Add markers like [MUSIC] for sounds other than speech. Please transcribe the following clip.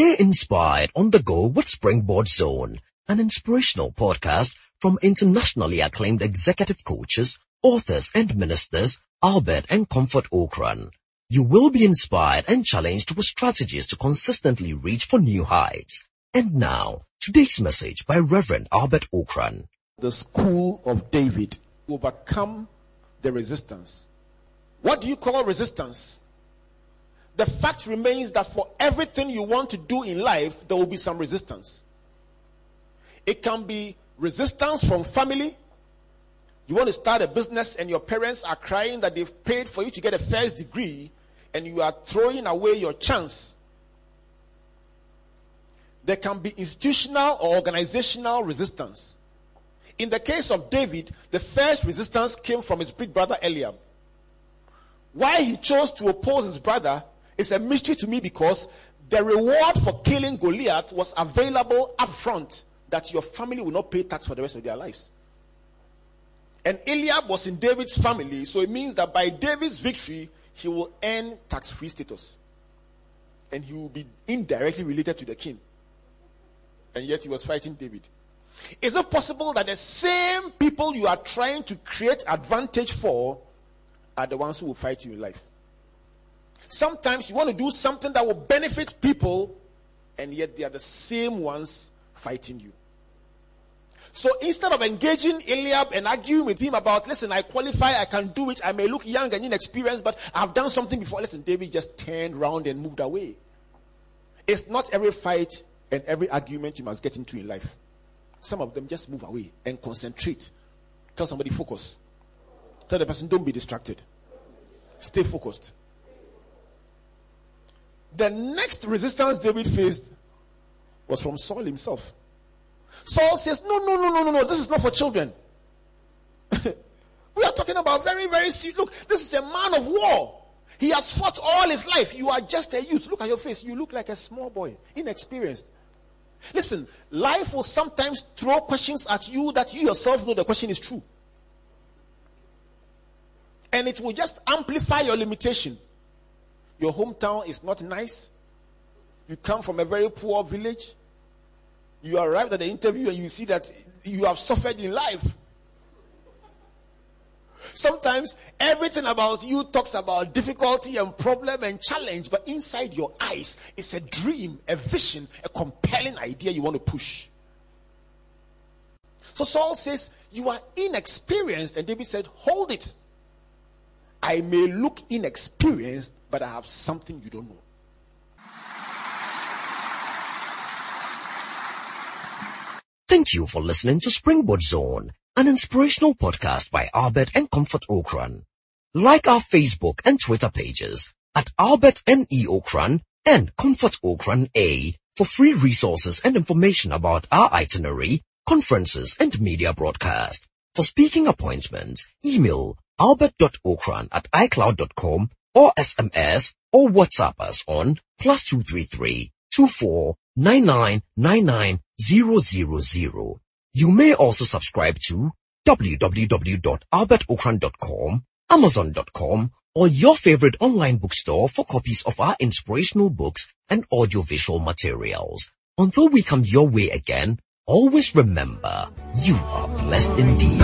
Stay inspired on the go with Springboard Zone, an inspirational podcast from internationally acclaimed executive coaches, authors and ministers Albert and Comfort Ocran. You will be inspired and challenged with strategies to consistently reach for new heights. And now, today's message by Reverend Albert Ocran. The school of David overcome the resistance. What do you call resistance? The fact remains that for everything you want to do in life, there will be some resistance. It can be resistance from family. You want to start a business and your parents are crying that they've paid for you to get a first degree and you are throwing away your chance. There can be institutional or organizational resistance. In the case of David, the first resistance came from his big brother Eliab. Why he chose to oppose his brother is a mystery to me because the reward for killing Goliath was available up front that your family will not pay tax for the rest of their lives. And Eliab was in David's family, so it means that by David's victory, he will earn tax free status. And he will be indirectly related to the king. And yet he was fighting David. Is it possible that the same people you are trying to create advantage for are the ones who will fight you in life? Sometimes you want to do something that will benefit people, and yet they are the same ones fighting you. So instead of engaging Eliab and arguing with him about, listen, I qualify, I can do it, I may look young and inexperienced, but I've done something before. Listen, David just turned around and moved away. It's not every fight and every argument you must get into in life. Some of them just move away and concentrate. Tell somebody, focus. Tell the person, don't be distracted. Stay focused. The next resistance David faced was from Saul himself. Saul says, No, no, no, no, no, no, this is not for children. [LAUGHS] we are talking about very, very serious. Look, this is a man of war. He has fought all his life. You are just a youth. Look at your face. You look like a small boy, inexperienced. Listen, life will sometimes throw questions at you that you yourself know the question is true. And it will just amplify your limitation. Your hometown is not nice. You come from a very poor village. You arrive at the interview and you see that you have suffered in life. Sometimes everything about you talks about difficulty and problem and challenge, but inside your eyes it's a dream, a vision, a compelling idea you want to push. So Saul says, You are inexperienced. And David said, Hold it. I may look inexperienced, but I have something you don't know. Thank you for listening to Springboard Zone, an inspirational podcast by Albert and Comfort Ocran. Like our Facebook and Twitter pages at Albert N.E. Ocran and Comfort Ocran A for free resources and information about our itinerary, conferences, and media broadcast. For speaking appointments, email albert.ocran at icloud.com or SMS or WhatsApp us on plus 233 24 000. You may also subscribe to www.albertocran.com, amazon.com, or your favorite online bookstore for copies of our inspirational books and audiovisual materials. Until we come your way again, always remember, you are blessed indeed.